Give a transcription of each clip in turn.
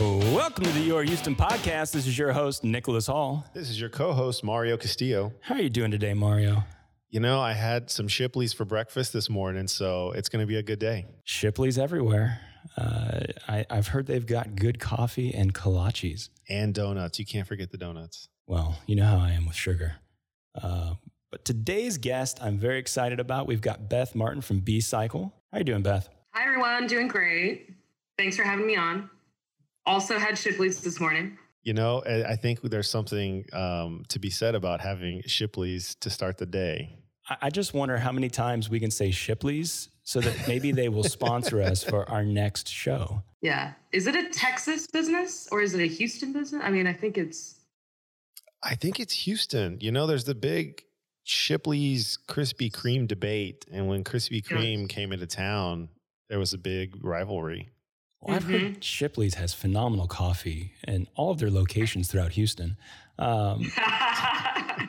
Welcome to the Your Houston podcast. This is your host, Nicholas Hall. This is your co-host Mario Castillo. How are you doing today, Mario? You know, I had some Shipley's for breakfast this morning, so it's going to be a good day. Shipley's everywhere. Uh, I, I've heard they've got good coffee and kolaches. And donuts. You can't forget the donuts. Well, you know how I am with sugar. Uh, but today's guest, I'm very excited about. We've got Beth Martin from B Cycle. How you doing, Beth? Hi, everyone. Doing great. Thanks for having me on. Also had Shipley's this morning. You know, I I think there's something um, to be said about having Shipley's to start the day. I, I just wonder how many times we can say Shipley's so that maybe they will sponsor us for our next show. Yeah. Is it a Texas business or is it a Houston business? I mean, I think it's I think it's Houston. You know, there's the big Shipley's Krispy Kreme debate, and when Krispy Yeah. Kreme came into town, there was a big rivalry. Well, I've heard Shipley's has phenomenal coffee in all of their locations throughout Houston. Um,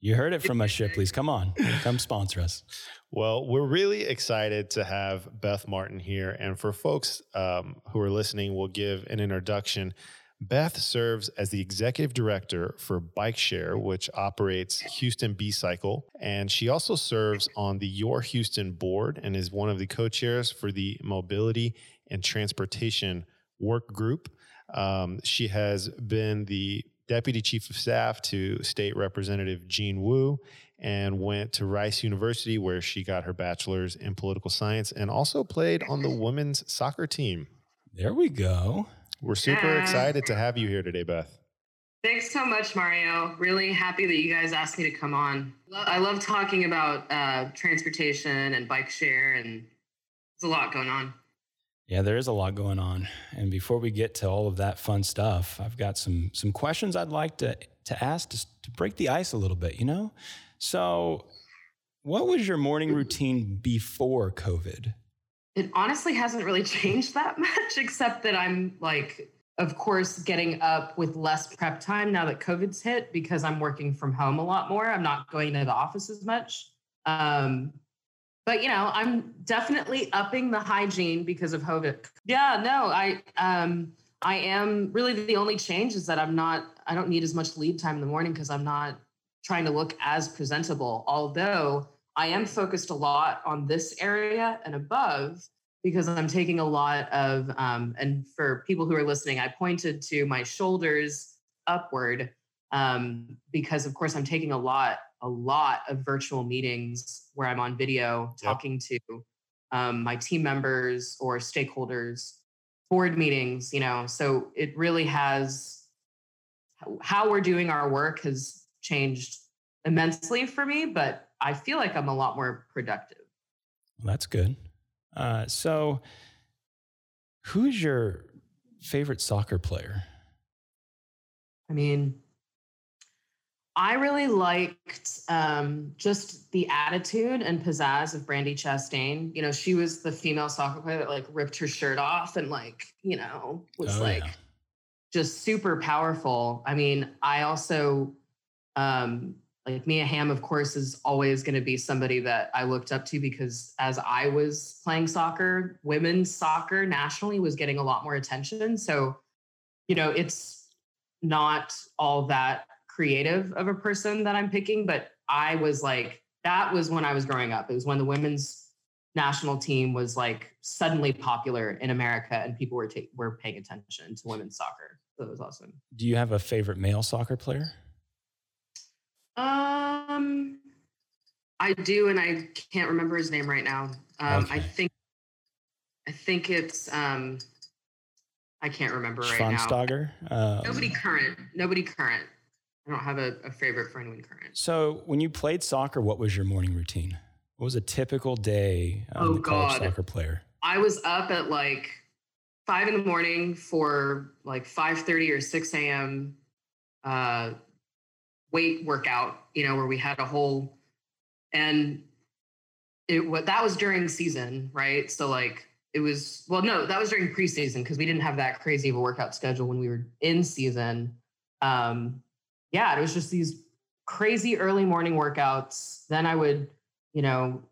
you heard it from us, Shipley's. Come on, come sponsor us. Well, we're really excited to have Beth Martin here. And for folks um, who are listening, we'll give an introduction. Beth serves as the executive director for Bike Share, which operates Houston B Cycle. And she also serves on the Your Houston board and is one of the co chairs for the Mobility and Transportation Work Group. Um, she has been the deputy chief of staff to State Representative Gene Wu and went to Rice University, where she got her bachelor's in political science and also played on the women's soccer team. There we go. We're super Yeah. excited to have you here today, Beth. Thanks so much, Mario. Really happy that you guys asked me to come on. I love talking about uh, transportation and bike share, and there's a lot going on. Yeah, there is a lot going on. And before we get to all of that fun stuff, I've got some some questions I'd like to to ask to, to break the ice a little bit, you know? So, what was your morning routine before COVID? It honestly hasn't really changed that much, except that I'm like, of course, getting up with less prep time now that COVID's hit because I'm working from home a lot more. I'm not going to the office as much. Um, but you know, I'm definitely upping the hygiene because of COVID. Yeah, no, I um I am really the only change is that I'm not I don't need as much lead time in the morning because I'm not trying to look as presentable. Although I am focused a lot on this area and above because I'm taking a lot of, um, and for people who are listening, I pointed to my shoulders upward um, because, of course, I'm taking a lot, a lot of virtual meetings where I'm on video Yep. talking to um, my team members or stakeholders, board meetings, you know. So it really has, how we're doing our work has changed immensely for me, but I feel like I'm a lot more productive. Well, that's good. Uh, so, who's your favorite soccer player? I mean, I really liked um, just the attitude and pizzazz of Brandy Chastain. You know, she was the female soccer player that like ripped her shirt off and like, you know, was Oh, like yeah. just super powerful. I mean, I also um like Mia Hamm, of course, is always going to be somebody that I looked up to because as I was playing soccer, women's soccer nationally was getting a lot more attention. So, you know, it's not all that creative of a person that I'm picking, but I was like, that was when I was growing up. It was when the women's national team was like suddenly popular in America and people were ta- were paying attention to women's soccer. So it was awesome. Do you have a favorite male soccer player? Um, I do, and I can't remember his name right now. Um, I think, I think it's um, I can't remember right now. Schwansteiger? Um, Nobody current. Nobody current. I don't have a, a favorite for anyone current. So, when you played soccer, what was your morning routine? What was a typical day of Oh, the college God. soccer player? I was up at like five in the morning for like five thirty or six a.m. Uh, weight workout. You know, where we had a whole and it what that was during season, right? So like it was well, no, that was during preseason because we didn't have that crazy of a workout schedule when we were in season. Um, yeah, it was just these crazy early morning workouts. Then I would, you know,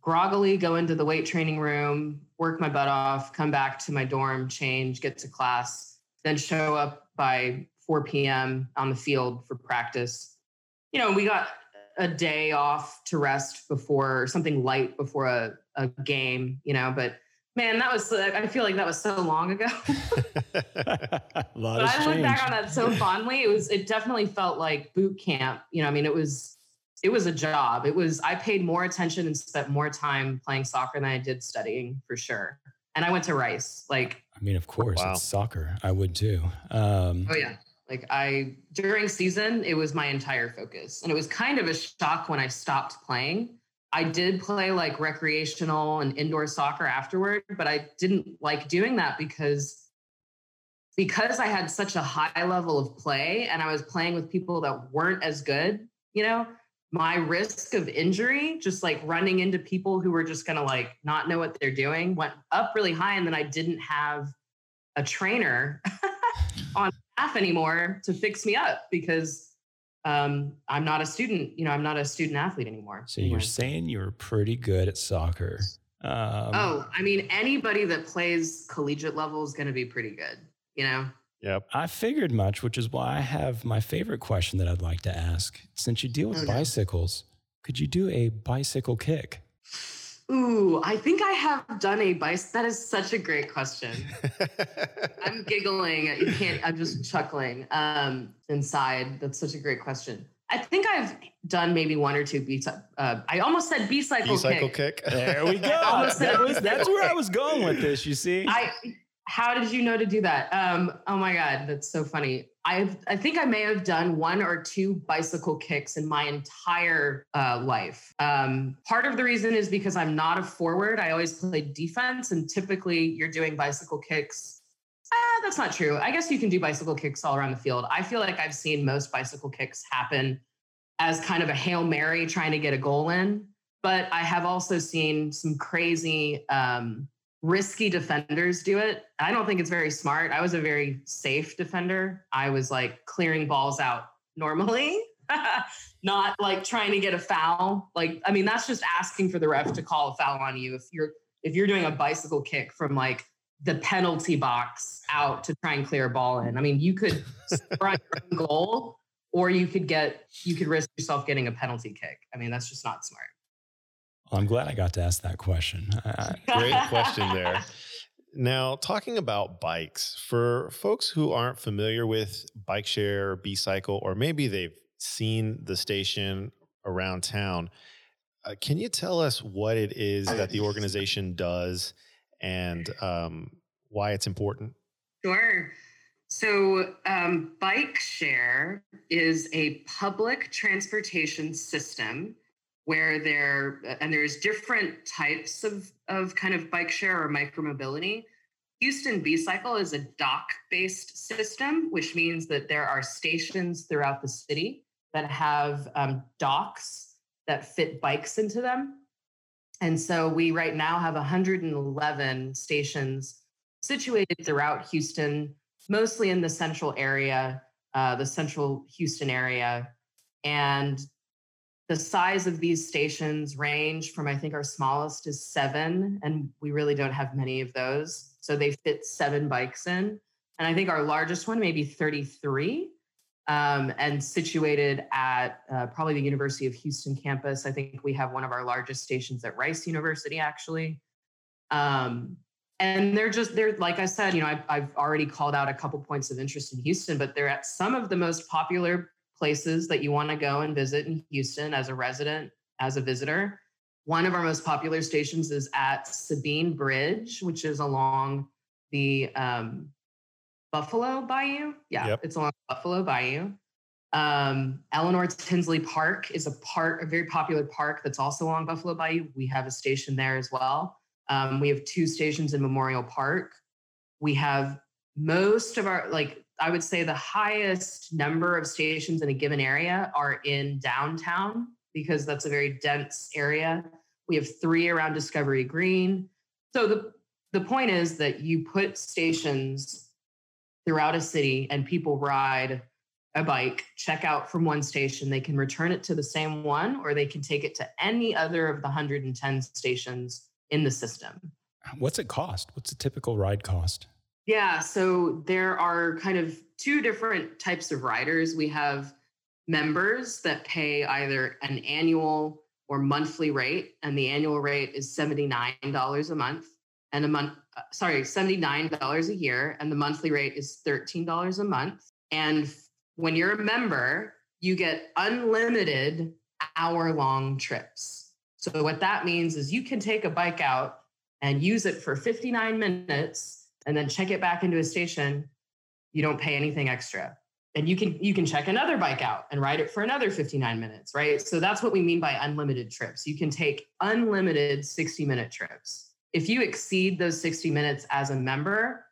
groggily go into the weight training room, work my butt off, come back to my dorm, change, get to class, then show up by 4 p.m. on the field for practice. You know, we got a day off to rest before something light before a, a game, you know, but man, that was, I feel like that was so long ago. a lot but has I look back on that so fondly. It was, it definitely felt like boot camp. You know, I mean, it was, it was a job. It was, I paid more attention and spent more time playing soccer than I did studying for sure. And I went to Rice. Like, I mean, of course, Wow. it's soccer. I would too. Um, oh yeah. Like I, during season, it was my entire focus. And it was kind of a shock when I stopped playing. I did play like recreational and indoor soccer afterward, but I didn't like doing that because because I had such a high level of play and I was playing with people that weren't as good, you know, my risk of injury, just like running into people who were just going to like not know what they're doing, went up really high. And then I didn't have a trainer on staff anymore to fix me up because um, I'm not a student, you know, I'm not a student athlete anymore. so you're saying you're pretty good at soccer. Um, oh, I mean, anybody that plays collegiate level is going to be pretty good, you know? yep. I figured much, which is why I have my favorite question that I'd like to ask. Since you deal with Okay. bicycles, could you do a bicycle kick? Ooh, I think I have done a bicycle. That is such a great question. I'm giggling. You can't. I'm just chuckling um, inside. That's such a great question. I think I've done maybe one or two B. Uh, I almost said B cycle B-cycle kick. kick. There we go. That was, that's where I was going with this. You see, I. How did you know to do that? Um, oh my god, that's so funny. I've. I think I may have done one or two bicycle kicks in my entire uh, life. Um, part of the reason is because I'm not a forward. I always played defense, and typically you're doing bicycle kicks Ah, that's not true. I guess you can do bicycle kicks all around the field. I feel like I've seen most bicycle kicks happen as kind of a Hail Mary trying to get a goal in. But I have also seen some crazy, um, risky defenders do it. I don't think it's very smart. I was a very safe defender. I was like clearing balls out normally, not like trying to get a foul. Like, I mean, that's just asking for the ref to call a foul on you if you're if you're doing a bicycle kick from like the penalty box out to try and clear a ball in. I mean, you could score on your own goal, or you could get you could risk yourself getting a penalty kick. I mean, that's just not smart. Well, I'm glad I got to ask that question. Great question there. Now, talking about bikes, for folks who aren't familiar with bike share or B cycle, or maybe they've seen the station around town, uh, can you tell us what it is that the organization does and um, why it's important? Sure. So, um, bike share is a public transportation system where there and there's different types of of kind of bike share or micromobility. Houston B Cycle is a dock-based system, which means that there are stations throughout the city that have um, docks that fit bikes into them. And so we right now have 111 stations situated throughout Houston, mostly in the central area, uh, the central Houston area. And the size of these stations range from, I think our smallest is seven, and we really don't have many of those. So they fit seven bikes in. And I think our largest one, maybe 33, um, and situated at uh, probably the University of Houston campus. I think we have one of our largest stations at Rice University, actually. Um, and they're just they're like I said, you know, I've, I've already called out a couple points of interest in Houston, but they're at some of the most popular places that you want to go and visit in Houston as a resident, as a visitor. One of our most popular stations is at Sabine Bridge, which is along the um, Buffalo Bayou. Yeah, Yep. it's along Buffalo Bayou. Um, Eleanor Tinsley Park is a park, a very popular park that's also along Buffalo Bayou. We have a station there as well. Um, we have two stations in Memorial Park. We have most of our, like, I would say the highest number of stations in a given area are in downtown because that's a very dense area. We have three around Discovery Green. So the, the point is that you put stations throughout a city and people ride a bike, check out from one station, they can return it to the same one, or they can take it to any other of the 110 stations in the system. What's it cost? What's a typical ride cost? Yeah, so there are kind of two different types of riders. We have members that pay either an annual or monthly rate, and the annual rate is $79 a month and a month, uh, sorry, $79 a year, and the monthly rate is $13 a month. And when you're a member, you get unlimited hour long trips. So, what that means is you can take a bike out and use it for 59 minutes and then check it back into a station. You don't pay anything extra. And you can you can check another bike out and ride it for another 59 minutes, right? So that's what we mean by unlimited trips. You can take unlimited 60 minute trips. If you exceed those 60 minutes as a member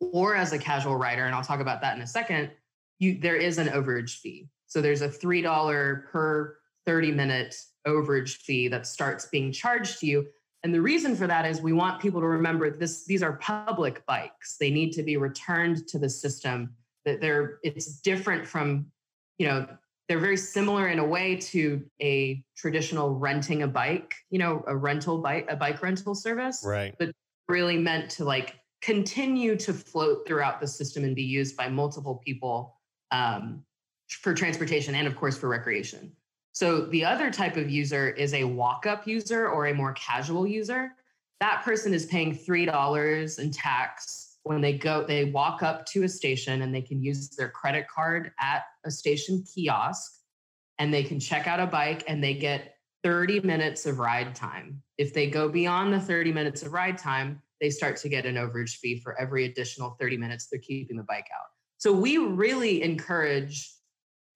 or as a casual rider, and I'll talk about that in a second, you there is an overage fee. So there's a $3 per 30 minute overage fee that starts being charged to you. And the reason for that is we want people to remember this these are public bikes. They need to be returned to the system. That they're it's different from, you know, they're very similar in a way to a traditional renting a bike, you know, a rental bike, a bike rental service. Right. But really meant to like continue to float throughout the system and be used by multiple people um, for transportation and, of course, for recreation. So the other type of user is a walk up user or a more casual user. That person is paying $3 in tax when they go, they walk up to a station and they can use their credit card at a station kiosk and they can check out a bike and they get 30 minutes of ride time. If they go beyond the 30 minutes of ride time, they start to get an overage fee for every additional 30 minutes they're keeping the bike out. So we really encourage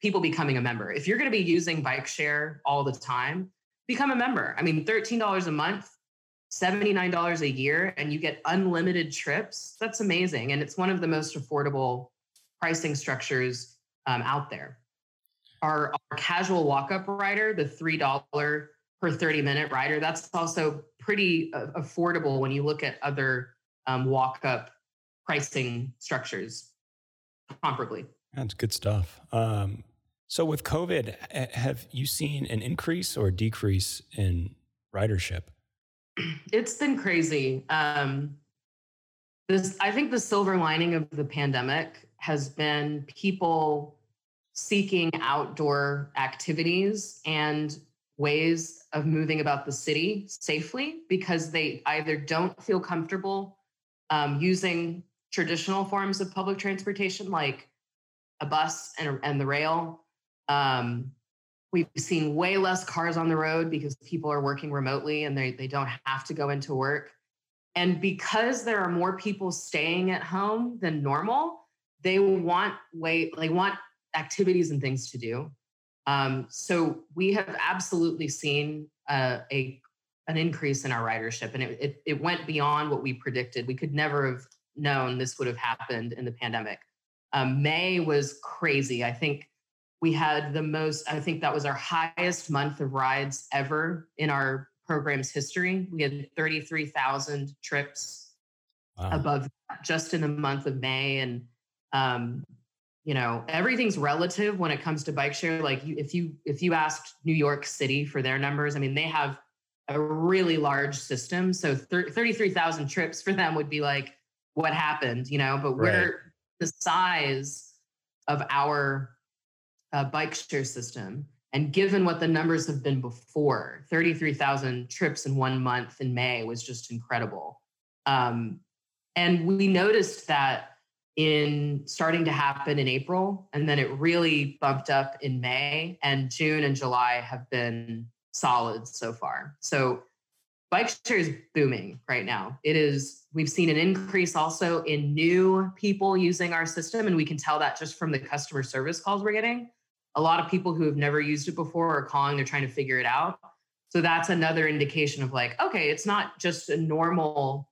people becoming a member. If you're going to be using bike share all the time, become a member. I mean, $13 a month, $79 a year, and you get unlimited trips. That's amazing. And it's one of the most affordable pricing structures um, out there. Our, our casual walk up rider, the $3 per 30 minute rider, that's also pretty uh, affordable when you look at other um, walk up pricing structures comparably. That's good stuff. Um, so, with COVID, have you seen an increase or decrease in ridership? It's been crazy. Um, this, I think, the silver lining of the pandemic has been people seeking outdoor activities and ways of moving about the city safely because they either don't feel comfortable um, using traditional forms of public transportation like a bus and, and the rail. Um, we've seen way less cars on the road because people are working remotely and they, they don't have to go into work. And because there are more people staying at home than normal, they want way they want activities and things to do. Um, so we have absolutely seen uh, a an increase in our ridership, and it, it, it went beyond what we predicted. We could never have known this would have happened in the pandemic. Um, May was crazy. I think we had the most, I think that was our highest month of rides ever in our program's history. We had 33,000 trips wow. above just in the month of May. And, um, you know, everything's relative when it comes to bike share. Like you, if you, if you asked New York City for their numbers, I mean, they have a really large system. So 33,000 trips for them would be like, what happened, you know, but right. we're the size of our uh, bike share system. And given what the numbers have been before, 33,000 trips in one month in May was just incredible. Um, and we noticed that in starting to happen in April, and then it really bumped up in May, and June and July have been solid so far. So bike share is booming right now. It is, we've seen an increase also in new people using our system. And we can tell that just from the customer service calls we're getting. A lot of people who have never used it before are calling, they're trying to figure it out. So that's another indication of like, okay, it's not just a normal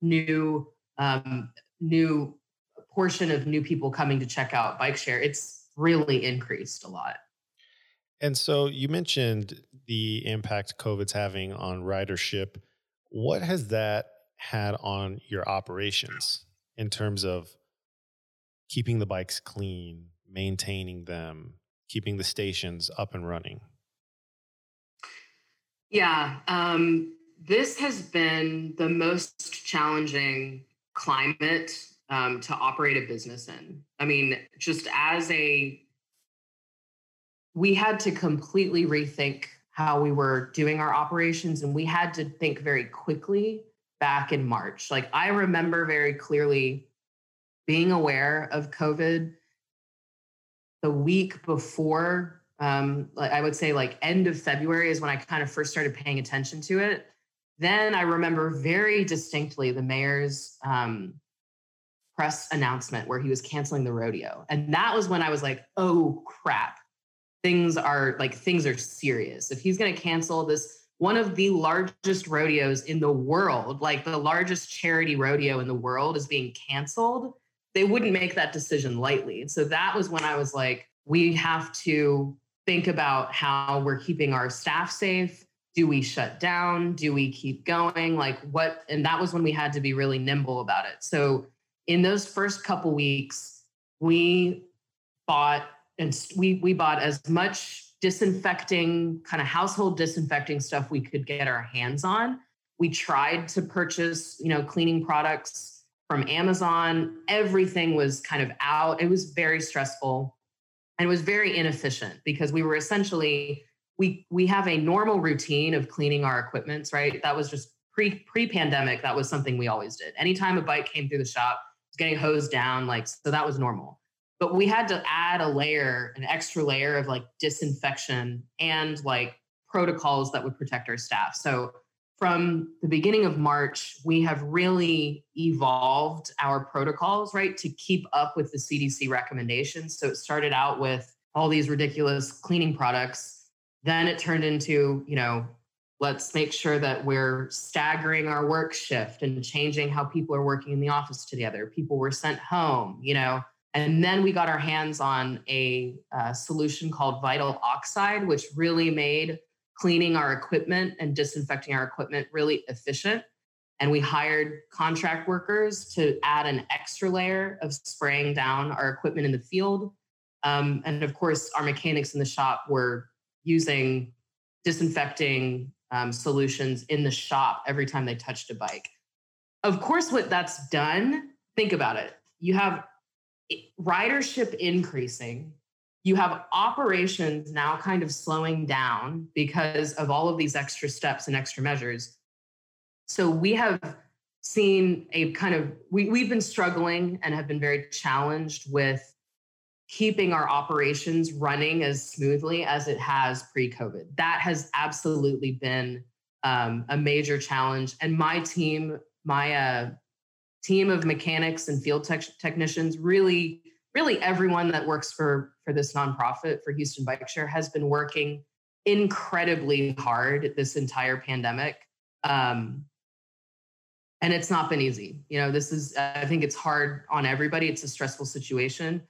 new, um, new portion of new people coming to check out bike share. It's really increased a lot. And so you mentioned the impact COVID's having on ridership. What has that had on your operations in terms of keeping the bikes clean, maintaining them, keeping the stations up and running? Yeah, um, this has been the most challenging climate um, to operate a business in. I mean, just as a, we had to completely rethink how we were doing our operations, and we had to think very quickly back in March. Like, I remember very clearly being aware of COVID the week before um, I would say like end of February is when I kind of first started paying attention to it. Then I remember very distinctly the mayor's um, press announcement where he was canceling the rodeo. And that was when I was like, oh crap, things are like, things are serious. If he's going to cancel this, one of the largest rodeos in the world, like the largest charity rodeo in the world is being canceled, they wouldn't make that decision lightly. So that was when I was like, we have to think about how we're keeping our staff safe. Do we shut down? Do we keep going? Like what? And that was when we had to be really nimble about it. So in those first couple weeks, we bought and we we bought as much disinfecting kind of household disinfecting stuff we could get our hands on. We tried to purchase, you know, cleaning products from Amazon. Everything was kind of out. It was very stressful and it was very inefficient because we were essentially we we have a normal routine of cleaning our equipments right that was just pre pre pandemic that was something we always did anytime a bike came through the shop was getting hosed down like so that was normal but we had to add a layer an extra layer of like disinfection and like protocols that would protect our staff so from the beginning of March, we have really evolved our protocols, right, to keep up with the CDC recommendations. So it started out with all these ridiculous cleaning products. Then it turned into, you know, let's make sure that we're staggering our work shift and changing how people are working in the office together. People were sent home, you know. And then we got our hands on a, a solution called Vital Oxide, which really made cleaning our equipment and disinfecting our equipment really efficient. And we hired contract workers to add an extra layer of spraying down our equipment in the field. Um, and of course, our mechanics in the shop were using disinfecting um, solutions in the shop every time they touched a bike. Of course, what that's done, think about it. You have ridership increasing you have operations now kind of slowing down because of all of these extra steps and extra measures. So we have seen a kind of we, we've been struggling and have been very challenged with keeping our operations running as smoothly as it has pre-COVID. That has absolutely been um, a major challenge. And my team, my uh, team of mechanics and field tech- technicians, really really everyone that works for for this nonprofit for Houston Bike Share has been working incredibly hard this entire pandemic. Um, and it's not been easy. You know, this is, I think it's hard on everybody. It's a stressful situation.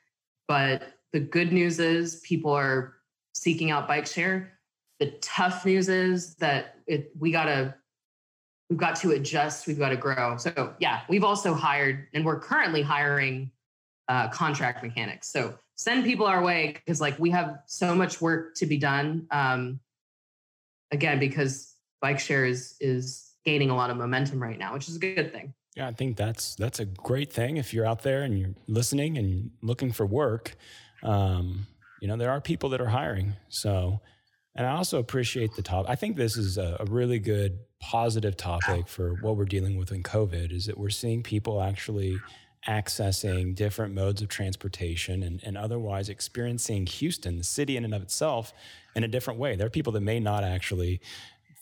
But the good news is people are seeking out bike share. The tough news is that it, we got to, we've got to adjust, we've got to grow. So, yeah, we've also hired, and we're currently hiring uh, contract mechanics. So send people our way because like we have so much work to be done. Um, again, because bike share is is gaining a lot of momentum right now, which is a good thing. Yeah, I think that's that's a great thing. If you're out there and you're listening and looking for work, um, you know there are people that are hiring. So, and I also appreciate the top. I think this is a, a really good positive topic for what we're dealing with in COVID. Is that we're seeing people actually accessing different modes of transportation and, and otherwise experiencing Houston, the city in and of itself, in a different way. There are people that may not actually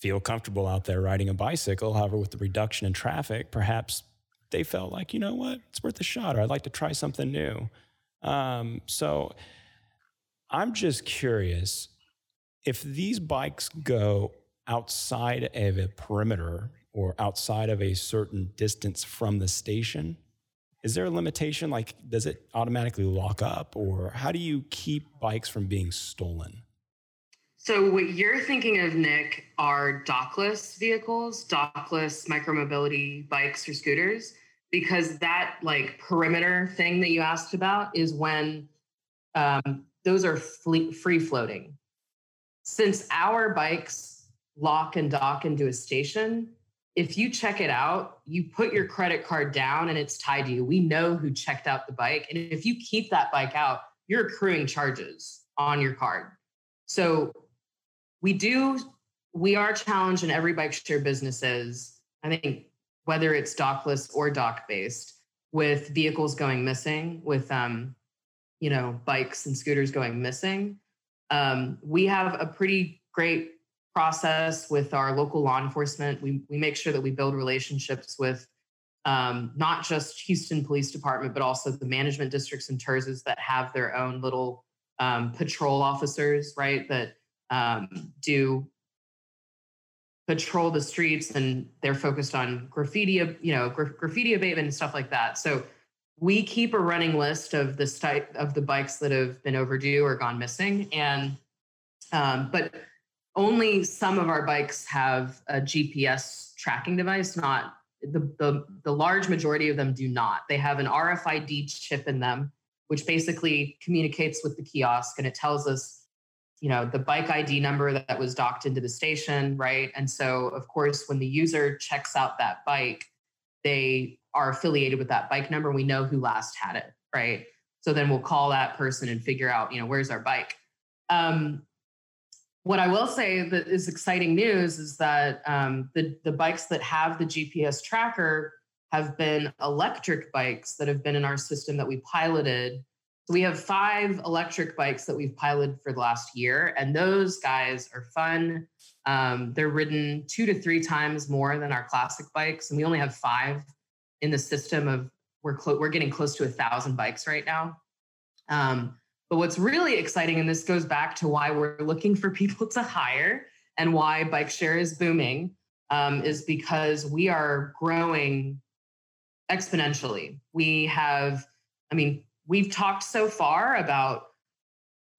feel comfortable out there riding a bicycle. However, with the reduction in traffic, perhaps they felt like, you know what, it's worth a shot, or I'd like to try something new. Um, so I'm just curious if these bikes go outside of a perimeter or outside of a certain distance from the station, is there a limitation? Like, does it automatically lock up, or how do you keep bikes from being stolen? So, what you're thinking of, Nick, are dockless vehicles, dockless micromobility bikes or scooters, because that like perimeter thing that you asked about is when um, those are free floating. Since our bikes lock and dock into a station, if you check it out, you put your credit card down and it's tied to you. We know who checked out the bike. And if you keep that bike out, you're accruing charges on your card. So we do, we are challenged in every bike share business is, I think, whether it's dockless or dock based, with vehicles going missing, with um, you know, bikes and scooters going missing. Um, we have a pretty great process with our local law enforcement. We, we make sure that we build relationships with um, not just Houston Police Department, but also the management districts and TIRZs that have their own little um, patrol officers, right? That um, do patrol the streets and they're focused on graffiti, you know, gra- graffiti abatement and stuff like that. So we keep a running list of the type of the bikes that have been overdue or gone missing, and um, but only some of our bikes have a GPS tracking device, not the, the, the large majority of them do not. They have an RFID chip in them, which basically communicates with the kiosk and it tells us, you know, the bike ID number that was docked into the station, right? And so, of course, when the user checks out that bike, they are affiliated with that bike number. We know who last had it, right? So then we'll call that person and figure out, you know, where's our bike. Um, what I will say that is exciting news is that um, the the bikes that have the GPS tracker have been electric bikes that have been in our system that we piloted. So we have five electric bikes that we've piloted for the last year, and those guys are fun. Um, they're ridden two to three times more than our classic bikes, and we only have five in the system. Of we're clo- we're getting close to a thousand bikes right now. Um, but what's really exciting, and this goes back to why we're looking for people to hire and why bike share is booming, um, is because we are growing exponentially. We have, I mean, we've talked so far about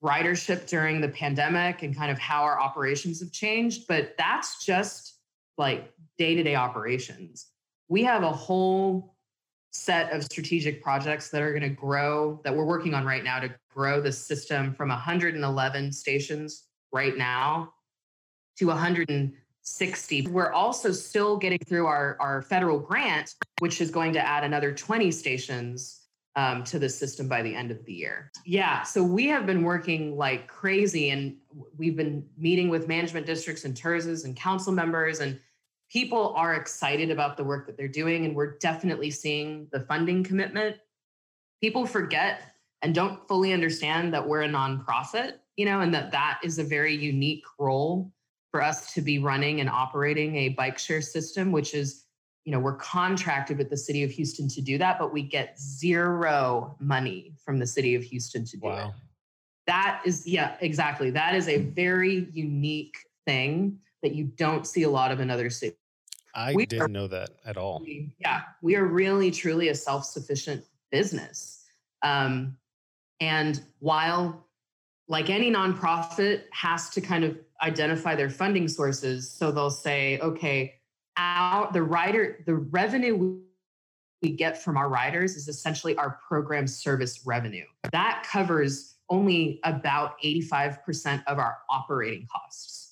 ridership during the pandemic and kind of how our operations have changed, but that's just like day to day operations. We have a whole set of strategic projects that are going to grow that we're working on right now to grow the system from 111 stations right now to 160. We're also still getting through our, our federal grant, which is going to add another 20 stations um, to the system by the end of the year. Yeah, so we have been working like crazy and we've been meeting with management districts and TIRZs and council members and people are excited about the work that they're doing and we're definitely seeing the funding commitment. People forget and don't fully understand that we're a nonprofit you know and that that is a very unique role for us to be running and operating a bike share system which is you know we're contracted with the city of houston to do that but we get zero money from the city of houston to do wow. it that is yeah exactly. That is a very unique thing that you don't see a lot of in other cities. I we didn't are, know that at all. Yeah, we are really truly a self-sufficient business. Um, and while, like any nonprofit, has to kind of identify their funding sources, so they'll say, okay, our the rider, the revenue we get from our riders is essentially our program service revenue. That covers only about 85% of our operating costs.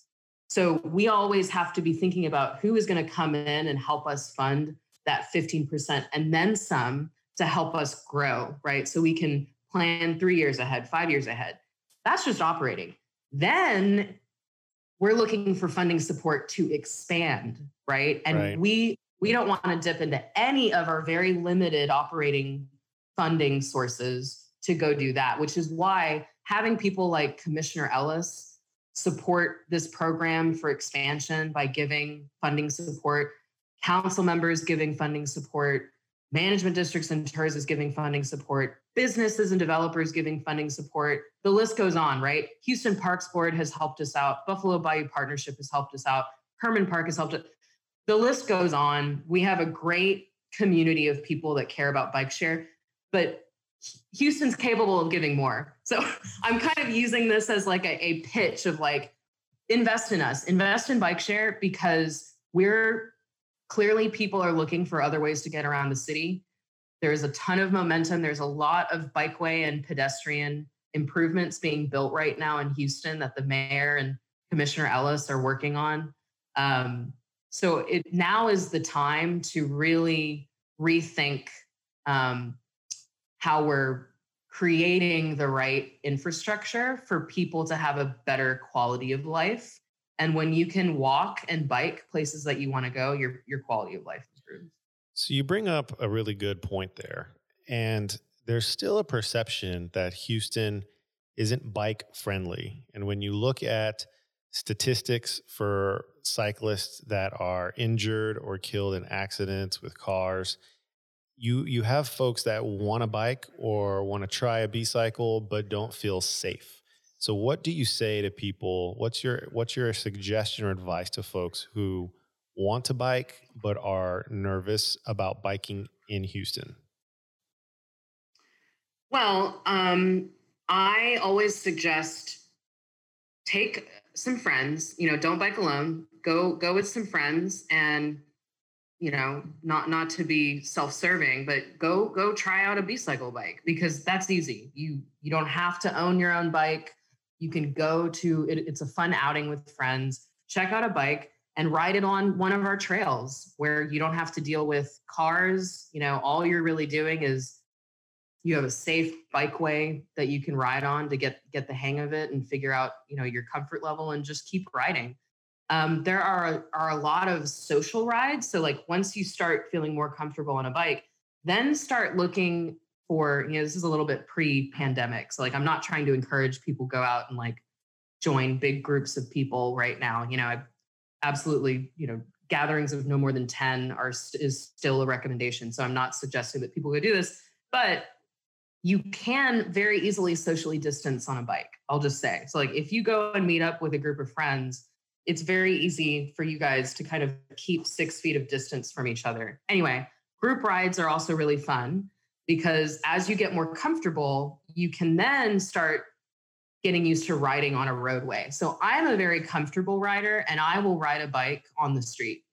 So we always have to be thinking about who is going to come in and help us fund that 15% and then some to help us grow, right? So we can plan three years ahead, five years ahead. That's just operating. Then we're looking for funding support to expand, right? And right. we we don't want to dip into any of our very limited operating funding sources to go do that, which is why having people like Commissioner Ellis support this program for expansion by giving funding support, council members giving funding support, management districts and TIRZ is giving funding support, businesses and developers giving funding support. The list goes on, right? Houston Parks Board has helped us out. Buffalo Bayou Partnership has helped us out. Hermann Park has helped us. The list goes on. We have a great community of people that care about bike share, but Houston's capable of giving more. So I'm kind of using this as like a, a pitch of like, invest in us, invest in bike share because we're clearly people are looking for other ways to get around the city. There's a ton of momentum. There's a lot of bikeway and pedestrian improvements being built right now in Houston that the mayor and Commissioner Ellis are working on. Um, so it now is the time to really rethink um, how we're creating the right infrastructure for people to have a better quality of life. And when you can walk and bike places that you want to go, your your quality of life improves. So you bring up a really good point there. And there's still a perception that Houston isn't bike friendly. And when you look at statistics for cyclists that are injured or killed in accidents with cars, you you have folks that want to bike or want to try a B-cycle but don't feel safe. So what do you say to people? What's your what's your suggestion or advice to folks who want to bike but are nervous about biking in Houston? Well, um, I always suggest take some friends. You know, don't bike alone. Go go with some friends, and you know, not not to be self-serving, but go go try out a B-cycle bike because that's easy. You you don't have to own your own bike. You can go to it, it's a fun outing with friends. Check out a bike and ride it on one of our trails where you don't have to deal with cars. You know, all you're really doing is you have a safe bikeway that you can ride on to get get the hang of it and figure out you know your comfort level and just keep riding um, there are are a lot of social rides so like once you start feeling more comfortable on a bike then start looking for you know this is a little bit pre-pandemic so like i'm not trying to encourage people go out and like join big groups of people right now you know i absolutely you know gatherings of no more than 10 are is still a recommendation so i'm not suggesting that people go do this but you can very easily socially distance on a bike. I'll just say. So, like, if you go and meet up with a group of friends, it's very easy for you guys to kind of keep six feet of distance from each other. Anyway, group rides are also really fun because as you get more comfortable, you can then start getting used to riding on a roadway. So, I'm a very comfortable rider and I will ride a bike on the street.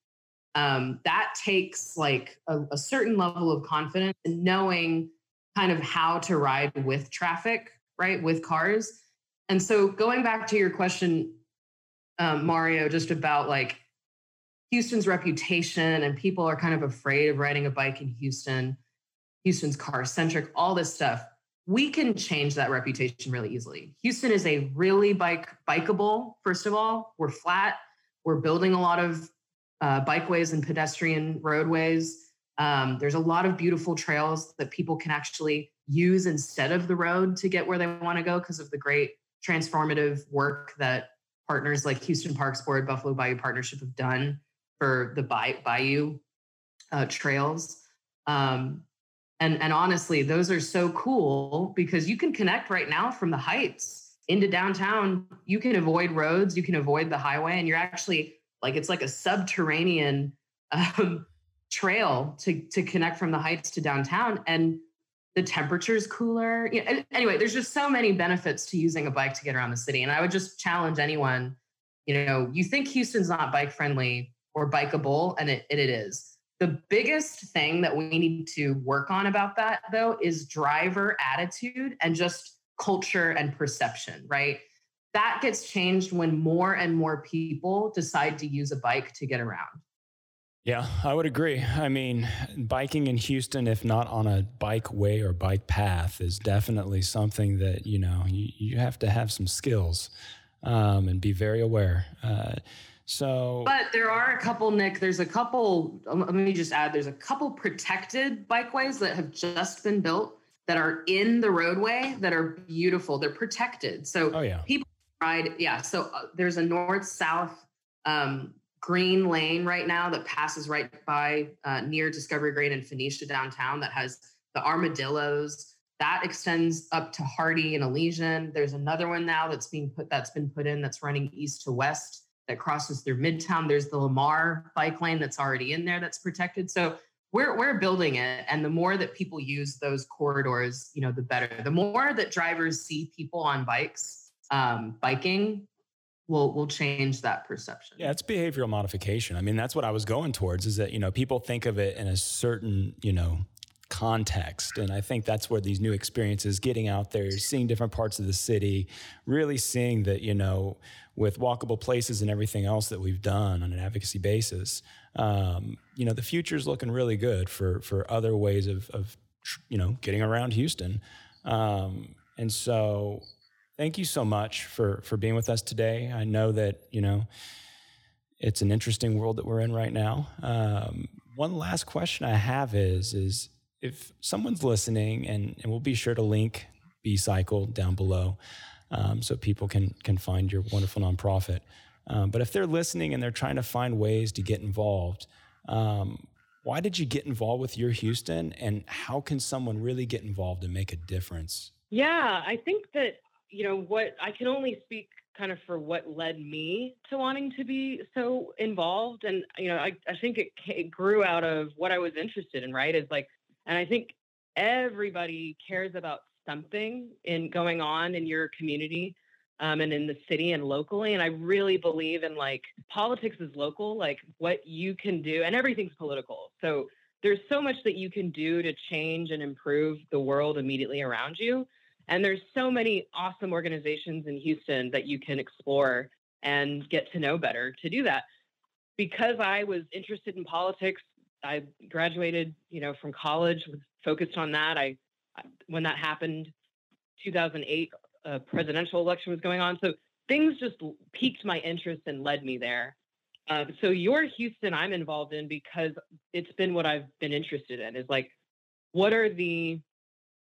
Um, that takes like a, a certain level of confidence and knowing kind of how to ride with traffic, right? With cars. And so going back to your question, um, Mario, just about like Houston's reputation and people are kind of afraid of riding a bike in Houston, Houston's car centric, all this stuff. We can change that reputation really easily. Houston is a really bike bikeable. First of all, we're flat. We're building a lot of uh, bikeways and pedestrian roadways. Um, there's a lot of beautiful trails that people can actually use instead of the road to get where they want to go because of the great transformative work that partners like Houston Parks Board, Buffalo Bayou Partnership have done for the Bayou uh, trails. Um, and, and honestly, those are so cool because you can connect right now from the heights into downtown. You can avoid roads, you can avoid the highway, and you're actually like it's like a subterranean um, trail to to connect from the heights to downtown and the temperature is cooler. You know, anyway there's just so many benefits to using a bike to get around the city and i would just challenge anyone you know you think houston's not bike friendly or bikeable and it, it is. The biggest thing that we need to work on about that though is driver attitude and just culture and perception right? That gets changed when more and more people decide to use a bike to get around yeah, I would agree. I mean, biking in Houston, if not on a bike way or bike path, is definitely something that, you know, you, you have to have some skills um, and be very aware. Uh, so, but there are a couple, Nick. There's a couple. Um, let me just add. There's a couple protected bikeways that have just been built that are in the roadway that are beautiful. They're protected, so oh, yeah. people ride. Yeah. So uh, there's a north south um, green lane right now that passes right by uh, near Discovery Green and Phoenicia downtown that has the armadillos. That extends up to Hardy and Elysian. There's another one now that's being put that's been put in that's running east to west that crosses through Midtown. There's the Lamar bike lane that's already in there that's protected. So we're we're building it, and the more that people use those corridors, you know, the better. The more that drivers see people on bikes um, biking, will will change that perception. Yeah, it's behavioral modification. I mean, that's what I was going towards is that, you know, people think of it in a certain, you know, context. And I think that's where these new experiences, getting out there, seeing different parts of the city, really seeing that, you know, with walkable places and everything else that we've done on an advocacy basis, um, you know, the future is looking really good for for other ways of, of you know, getting around Houston. Um, and so, thank you so much for for being with us today. I know that you know it's an interesting world that we're in right now. Um, one last question I have is is if someone's listening, and, and we'll be sure to link B Cycle down below, um, so people can can find your wonderful nonprofit. Um, but if they're listening and they're trying to find ways to get involved, um, why did you get involved with Your Houston, and how can someone really get involved and make a difference? Yeah, I think that you know what I can only speak kind of for what led me to wanting to be so involved. And, you know, I, I think it, it grew out of what I was interested in, right? Is like, and I think everybody cares about something in going on in your community um, and in the city and locally. And I really believe in like politics is local, like what you can do, and everything's political. So there's so much that you can do to change and improve the world immediately around you. And there's so many awesome organizations in Houston that you can explore and get to know better to do that. Because I was interested in politics, I graduated, you know, from college, was focused on that. I when that happened, 2008 a presidential election was going on, so things just piqued my interest and led me there. Uh, so your Houston, I'm involved in because it's been what I've been interested in. Is like, what are the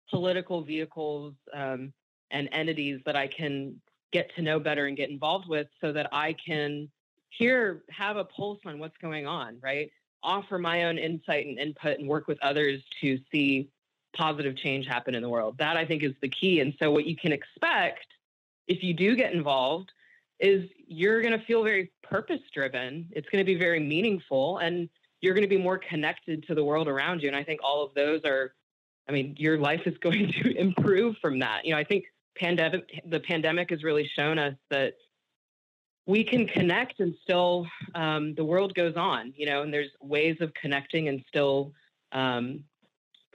political vehicles um, and entities that I can get to know better and get involved with so that I can here have a pulse on what's going on, right? Offer my own insight and input and work with others to see positive change happen in the world. That I think is the key. And so, what you can expect if you do get involved is you're going to feel very purpose driven. It's going to be very meaningful and you're going to be more connected to the world around you. And I think all of those are I mean, your life is going to improve from that. You know, I think pandemic the pandemic has really shown us that we can connect and still um, the world goes on. You know, and there's ways of connecting and still um,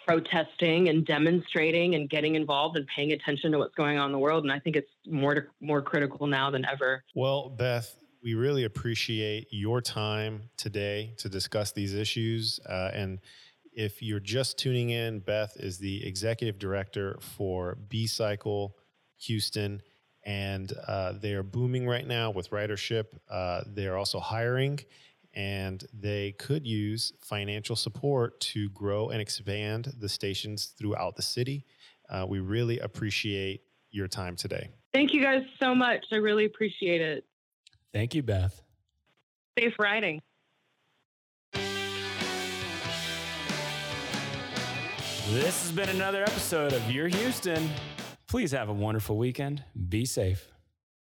protesting and demonstrating and getting involved and paying attention to what's going on in the world. And I think it's more to, more critical now than ever. Well, Beth, we really appreciate your time today to discuss these issues uh, and if you're just tuning in, Beth is the executive director for B Cycle Houston, and uh, they are booming right now with ridership. Uh, they are also hiring, and they could use financial support to grow and expand the stations throughout the city. Uh, we really appreciate your time today. Thank you guys so much. I really appreciate it. Thank you, Beth. Safe riding. This has been another episode of Your Houston. Please have a wonderful weekend. Be safe.